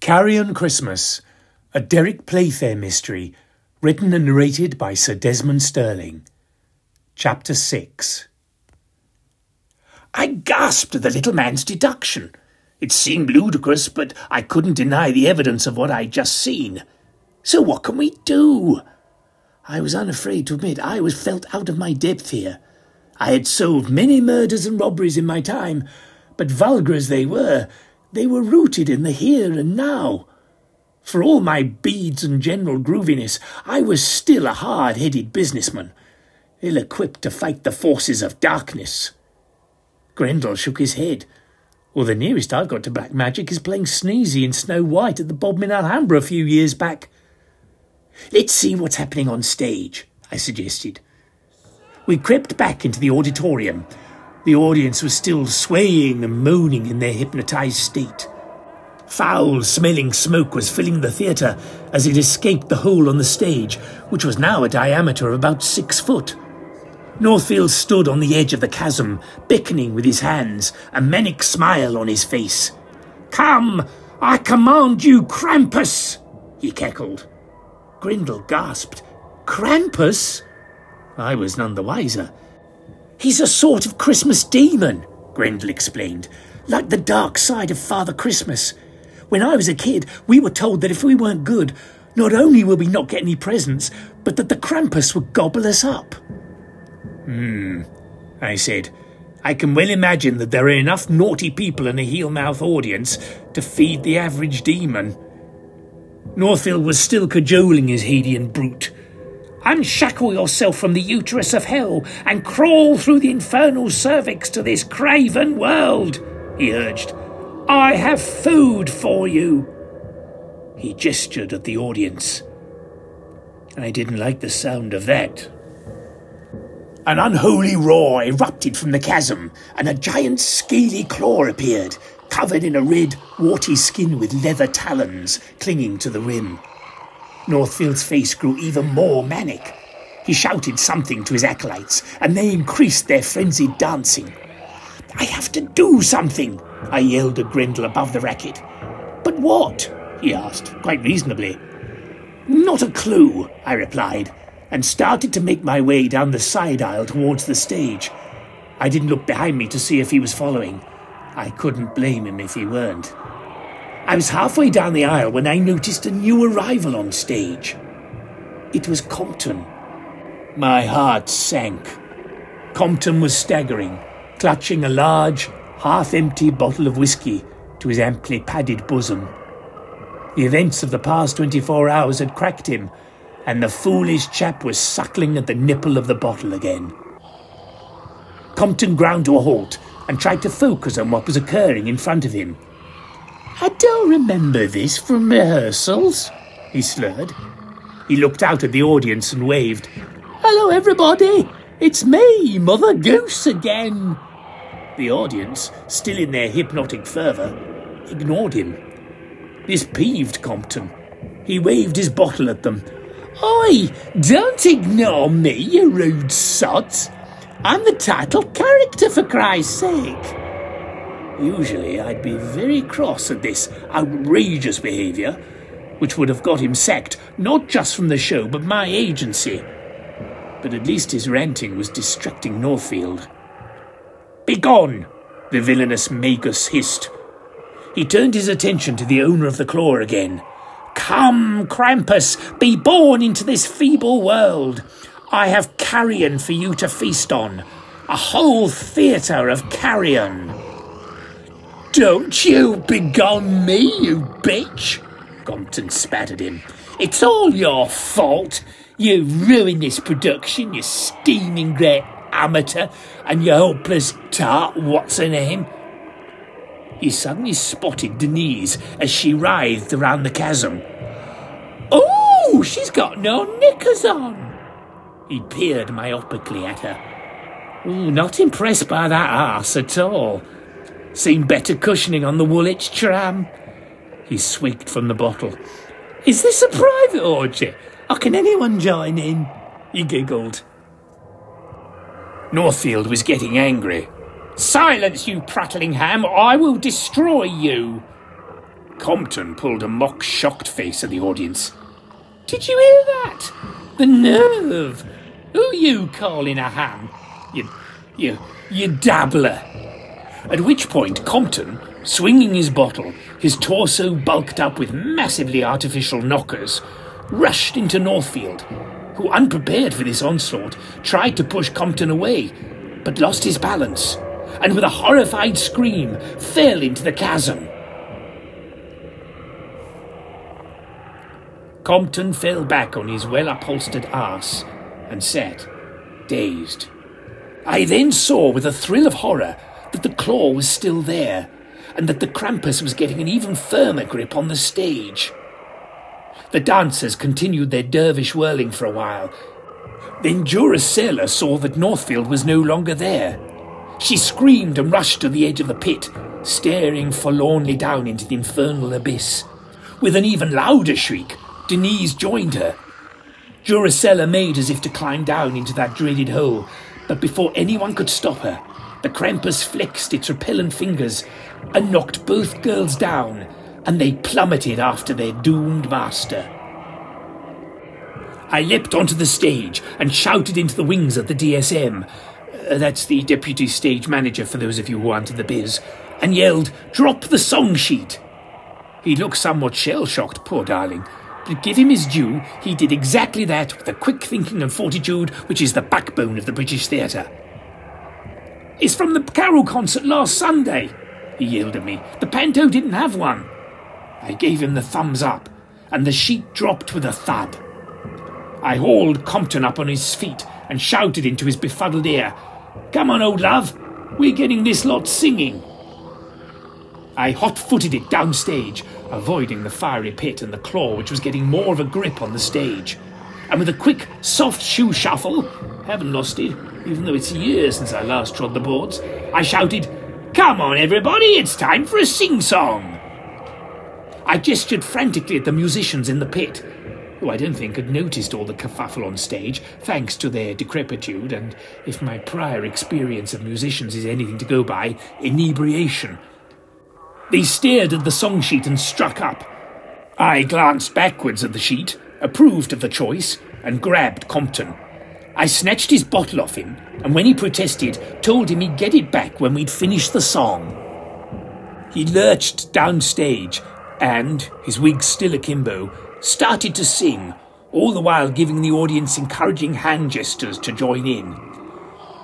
Carrion Christmas, a Derek Playfair mystery, written and narrated by Sir Desmond Stirling. Chapter 6 I gasped at the little man's deduction. It seemed ludicrous, but I couldn't deny the evidence of what I'd just seen. So what can we do? I was unafraid to admit I was felt out of my depth here. I had solved many murders and robberies in my time, but vulgar as they were, they were rooted in the here and now. For all my beads and general grooviness, I was still a hard-headed businessman, ill-equipped to fight the forces of darkness. Grendel shook his head. Well, the nearest I've got to black magic is playing Sneezy in Snow White at the Bodmin Alhambra a few years back. Let's see what's happening on stage, I suggested. We crept back into the auditorium. The audience was still swaying and moaning in their hypnotized state. Foul smelling smoke was filling the theatre as it escaped the hole on the stage, which was now a diameter of about six foot. Northfield stood on the edge of the chasm, beckoning with his hands, a manic smile on his face. Come, I command you, Krampus! he cackled. Grendel gasped. Krampus? I was none the wiser. He's a sort of Christmas demon, Grendel explained, like the dark side of Father Christmas. When I was a kid, we were told that if we weren't good, not only would we not get any presents, but that the Krampus would gobble us up. Hmm, I said. I can well imagine that there are enough naughty people in a heel-mouth audience to feed the average demon. Northfield was still cajoling his Hadian brute. Unshackle yourself from the uterus of hell and crawl through the infernal cervix to this craven world, he urged. I have food for you. He gestured at the audience. I didn't like the sound of that. An unholy roar erupted from the chasm, and a giant scaly claw appeared, covered in a red, warty skin with leather talons clinging to the rim. Northfield's face grew even more manic. He shouted something to his acolytes, and they increased their frenzied dancing. I have to do something, I yelled at Grendel above the racket. But what? he asked, quite reasonably. Not a clue, I replied, and started to make my way down the side aisle towards the stage. I didn't look behind me to see if he was following. I couldn't blame him if he weren't. I was halfway down the aisle when I noticed a new arrival on stage. It was Compton. My heart sank. Compton was staggering, clutching a large, half-empty bottle of whisky to his amply padded bosom. The events of the past 24 hours had cracked him, and the foolish chap was suckling at the nipple of the bottle again. Compton ground to a halt and tried to focus on what was occurring in front of him. I don't remember this from rehearsals, he slurred. He looked out at the audience and waved. Hello, everybody! It's me, Mother Goose again. The audience, still in their hypnotic fervour, ignored him. This peeved Compton. He waved his bottle at them. Oi, don't ignore me, you rude sods. I'm the title character, for Christ's sake. Usually I'd be very cross at this outrageous behaviour, which would have got him sacked not just from the show but my agency. But at least his ranting was distracting Northfield. Begone! the villainous Magus hissed. He turned his attention to the owner of the claw again. Come, Krampus, be born into this feeble world. I have carrion for you to feast on. A whole theatre of carrion. Don't you begone me, you bitch! Compton spat at him. It's all your fault. You ruined this production, you steaming great amateur, and your hopeless tart, what's her eh? name? He suddenly spotted Denise as she writhed around the chasm. Oh, she's got no knickers on! He peered myopically at her. Ooh, not impressed by that ass at all. Seen better cushioning on the Woolwich tram. He swigged from the bottle. Is this a private orgy? Or can anyone join in? He giggled. Northfield was getting angry. Silence, you prattling ham, or I will destroy you. Compton pulled a mock shocked face at the audience. Did you hear that? The nerve! Who you calling a ham? You, you, you dabbler. At which point Compton, swinging his bottle, his torso bulked up with massively artificial knockers, rushed into Northfield, who, unprepared for this onslaught, tried to push Compton away, but lost his balance, and with a horrified scream fell into the chasm. Compton fell back on his well upholstered ass and sat, dazed. I then saw with a thrill of horror that the claw was still there, and that the Krampus was getting an even firmer grip on the stage. The dancers continued their dervish whirling for a while. Then Duracella saw that Northfield was no longer there. She screamed and rushed to the edge of the pit, staring forlornly down into the infernal abyss. With an even louder shriek, Denise joined her. Duracella made as if to climb down into that dreaded hole, but before anyone could stop her, the Krampus flexed its repellent fingers and knocked both girls down, and they plummeted after their doomed master. I leapt onto the stage and shouted into the wings of the DSM. Uh, that's the deputy stage manager for those of you who aren't in the biz, and yelled, Drop the song sheet! He looked somewhat shell shocked, poor darling, to give him his due, he did exactly that with the quick thinking and fortitude which is the backbone of the British theatre. It's from the carol concert last Sunday, he yelled at me. The panto didn't have one. I gave him the thumbs up, and the sheet dropped with a thud. I hauled Compton up on his feet and shouted into his befuddled ear, Come on, old love, we're getting this lot singing. I hot footed it downstage, avoiding the fiery pit and the claw which was getting more of a grip on the stage. And with a quick, soft shoe shuffle, haven't lost it, even though it's years since I last trod the boards, I shouted, Come on, everybody, it's time for a sing song. I gestured frantically at the musicians in the pit, who I don't think had noticed all the kerfuffle on stage, thanks to their decrepitude and, if my prior experience of musicians is anything to go by, inebriation. They stared at the song sheet and struck up. I glanced backwards at the sheet, approved of the choice, and grabbed Compton. I snatched his bottle off him, and when he protested, told him he'd get it back when we'd finished the song. He lurched downstage and, his wig still akimbo, started to sing, all the while giving the audience encouraging hand gestures to join in.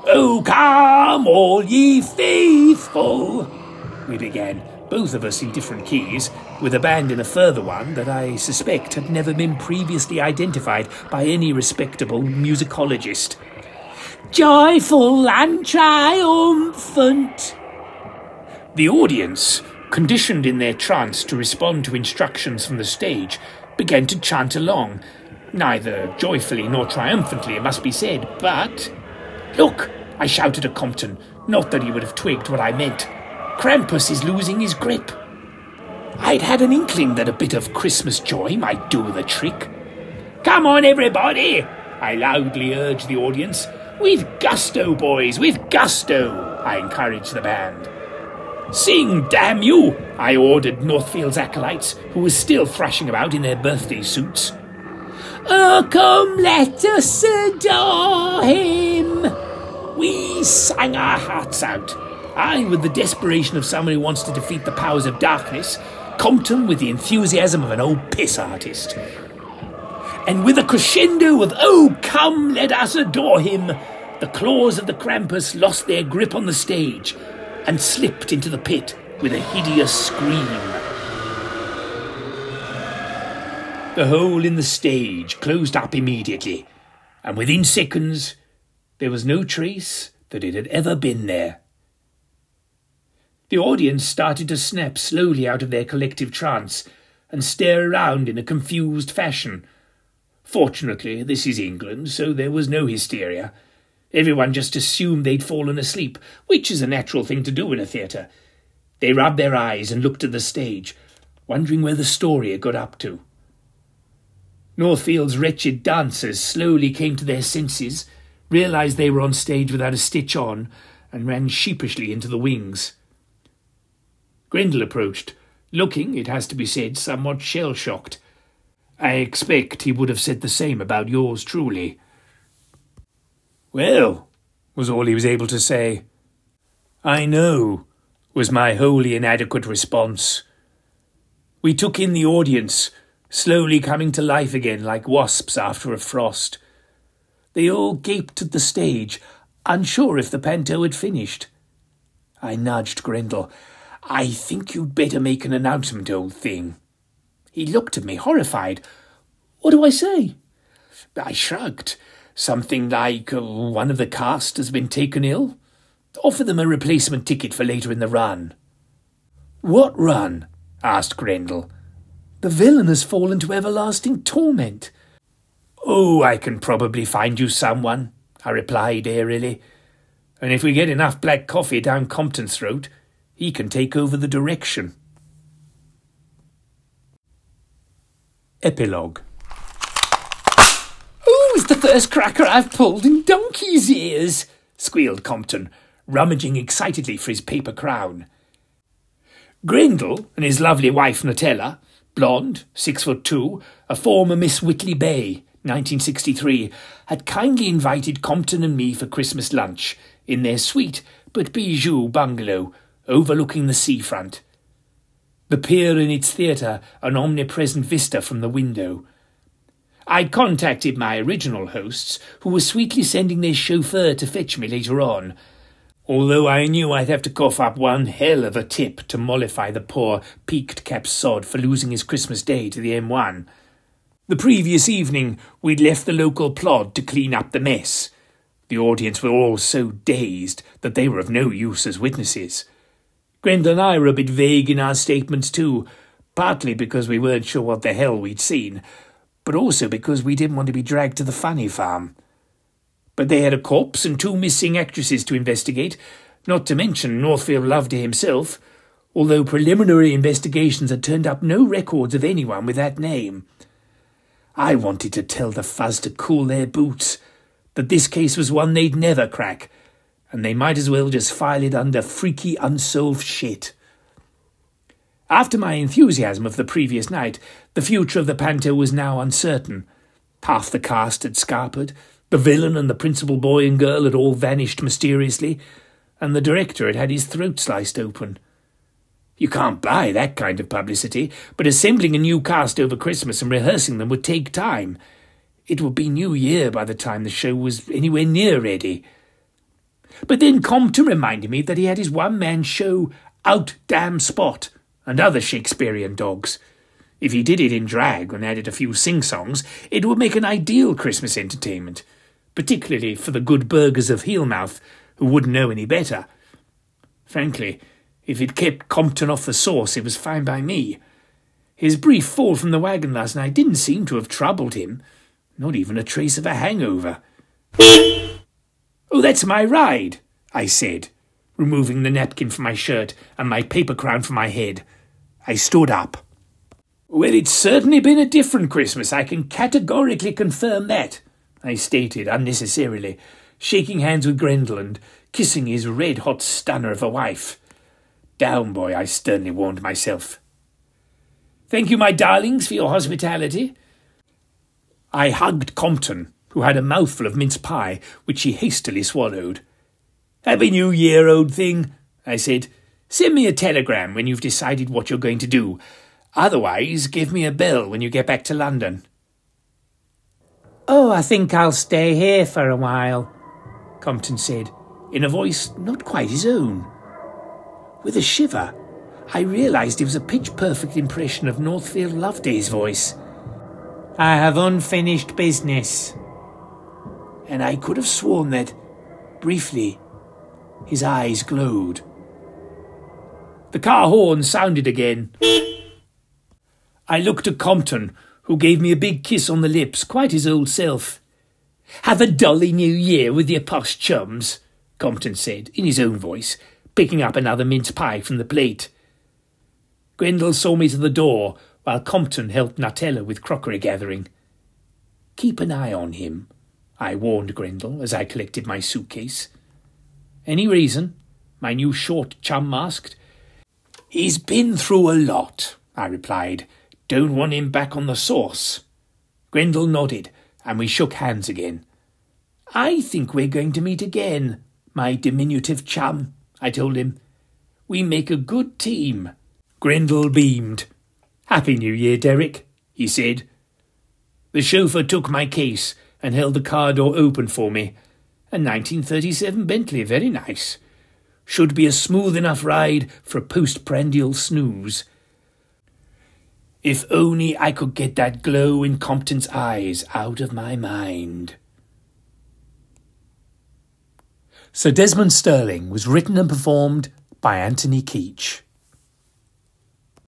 Oh, come, all ye faithful, we began, both of us in different keys, with a band in a further one that I suspect had never been previously identified by any respectable musicologist. Joyful and triumphant. The audience, conditioned in their trance to respond to instructions from the stage, began to chant along, neither joyfully nor triumphantly, it must be said, but. Look! I shouted at Compton, not that he would have twigged what I meant. Krampus is losing his grip. I'd had an inkling that a bit of Christmas joy might do the trick. Come on, everybody! I loudly urged the audience. With gusto, boys, with gusto! I encouraged the band. Sing, damn you! I ordered Northfield's acolytes, who were still thrashing about in their birthday suits. Oh, come, let us adore him! We sang our hearts out. I, with the desperation of someone who wants to defeat the powers of darkness, Compton with the enthusiasm of an old piss artist. And with a crescendo of, oh, come, let us adore him, the claws of the Krampus lost their grip on the stage and slipped into the pit with a hideous scream. The hole in the stage closed up immediately, and within seconds there was no trace that it had ever been there. The audience started to snap slowly out of their collective trance and stare around in a confused fashion. Fortunately, this is England, so there was no hysteria. Everyone just assumed they'd fallen asleep, which is a natural thing to do in a theatre. They rubbed their eyes and looked at the stage, wondering where the story had got up to. Northfield's wretched dancers slowly came to their senses, realized they were on stage without a stitch on, and ran sheepishly into the wings. Grendel approached, looking, it has to be said, somewhat shell shocked. I expect he would have said the same about yours truly. Well, was all he was able to say. I know, was my wholly inadequate response. We took in the audience, slowly coming to life again like wasps after a frost. They all gaped at the stage, unsure if the panto had finished. I nudged Grendel. I think you'd better make an announcement, old thing. He looked at me, horrified. What do I say? I shrugged. Something like uh, one of the cast has been taken ill. Offer them a replacement ticket for later in the run. What run? asked Grendel. The villain has fallen to everlasting torment. Oh, I can probably find you someone, I replied airily. And if we get enough black coffee down Compton's throat, he can take over the direction. Epilogue it's the first cracker I've pulled in donkey's ears, squealed Compton, rummaging excitedly for his paper crown. Grendel and his lovely wife Nutella, blonde, six foot two, a former Miss Whitley Bay, 1963, had kindly invited Compton and me for Christmas lunch in their sweet but bijou bungalow overlooking the seafront. The pier and its theatre an omnipresent vista from the window. I'd contacted my original hosts, who were sweetly sending their chauffeur to fetch me later on, although I knew I'd have to cough up one hell of a tip to mollify the poor peaked cap sod for losing his Christmas day to the M1. The previous evening we'd left the local plod to clean up the mess. The audience were all so dazed that they were of no use as witnesses. Grendel and I were a bit vague in our statements too, partly because we weren't sure what the hell we'd seen, but also because we didn't want to be dragged to the funny farm. But they had a corpse and two missing actresses to investigate, not to mention Northfield Loveday himself, although preliminary investigations had turned up no records of anyone with that name. I wanted to tell the fuzz to cool their boots, that this case was one they'd never crack, and they might as well just file it under freaky unsolved shit. After my enthusiasm of the previous night, the future of the panto was now uncertain. Half the cast had scarpered, the villain and the principal boy and girl had all vanished mysteriously, and the director had had his throat sliced open. You can't buy that kind of publicity, but assembling a new cast over Christmas and rehearsing them would take time. It would be New Year by the time the show was anywhere near ready. But then Compton reminded me that he had his one man show Out Damn Spot and other Shakespearean dogs. If he did it in drag and added a few sing songs, it would make an ideal Christmas entertainment particularly for the good burghers of Heelmouth, who wouldn't know any better. Frankly, if it kept Compton off the sauce, it was fine by me. His brief fall from the wagon last night didn't seem to have troubled him, not even a trace of a hangover. Oh, that's my ride, I said, removing the napkin from my shirt and my paper crown from my head. I stood up. Well, it's certainly been a different Christmas, I can categorically confirm that. I stated unnecessarily, shaking hands with Grendel and kissing his red hot stunner of a wife. Down, boy, I sternly warned myself. Thank you, my darlings, for your hospitality. I hugged Compton, who had a mouthful of mince pie, which he hastily swallowed. Happy New Year, old thing, I said. Send me a telegram when you've decided what you're going to do. Otherwise, give me a bill when you get back to London. Oh, I think I'll stay here for a while, Compton said, in a voice not quite his own. With a shiver, I realised it was a pitch perfect impression of Northfield Loveday's voice. I have unfinished business. And I could have sworn that, briefly, his eyes glowed. The car horn sounded again. I looked at Compton, who gave me a big kiss on the lips, quite his old self. Have a dolly new year with your posh chums, Compton said, in his own voice, picking up another mince pie from the plate. Grendel saw me to the door, while Compton helped Nutella with crockery gathering. Keep an eye on him, I warned Grendel as I collected my suitcase. Any reason? My new short chum asked. He's been through a lot, I replied. Don't want him back on the sauce. Grendel nodded, and we shook hands again. I think we're going to meet again, my diminutive chum, I told him. We make a good team. Grendel beamed. Happy New Year, Derek, he said. The chauffeur took my case and held the car door open for me. A 1937 Bentley, very nice. Should be a smooth enough ride for a postprandial snooze. If only I could get that glow in Compton's eyes out of my mind. Sir Desmond Stirling was written and performed by Anthony Keetch.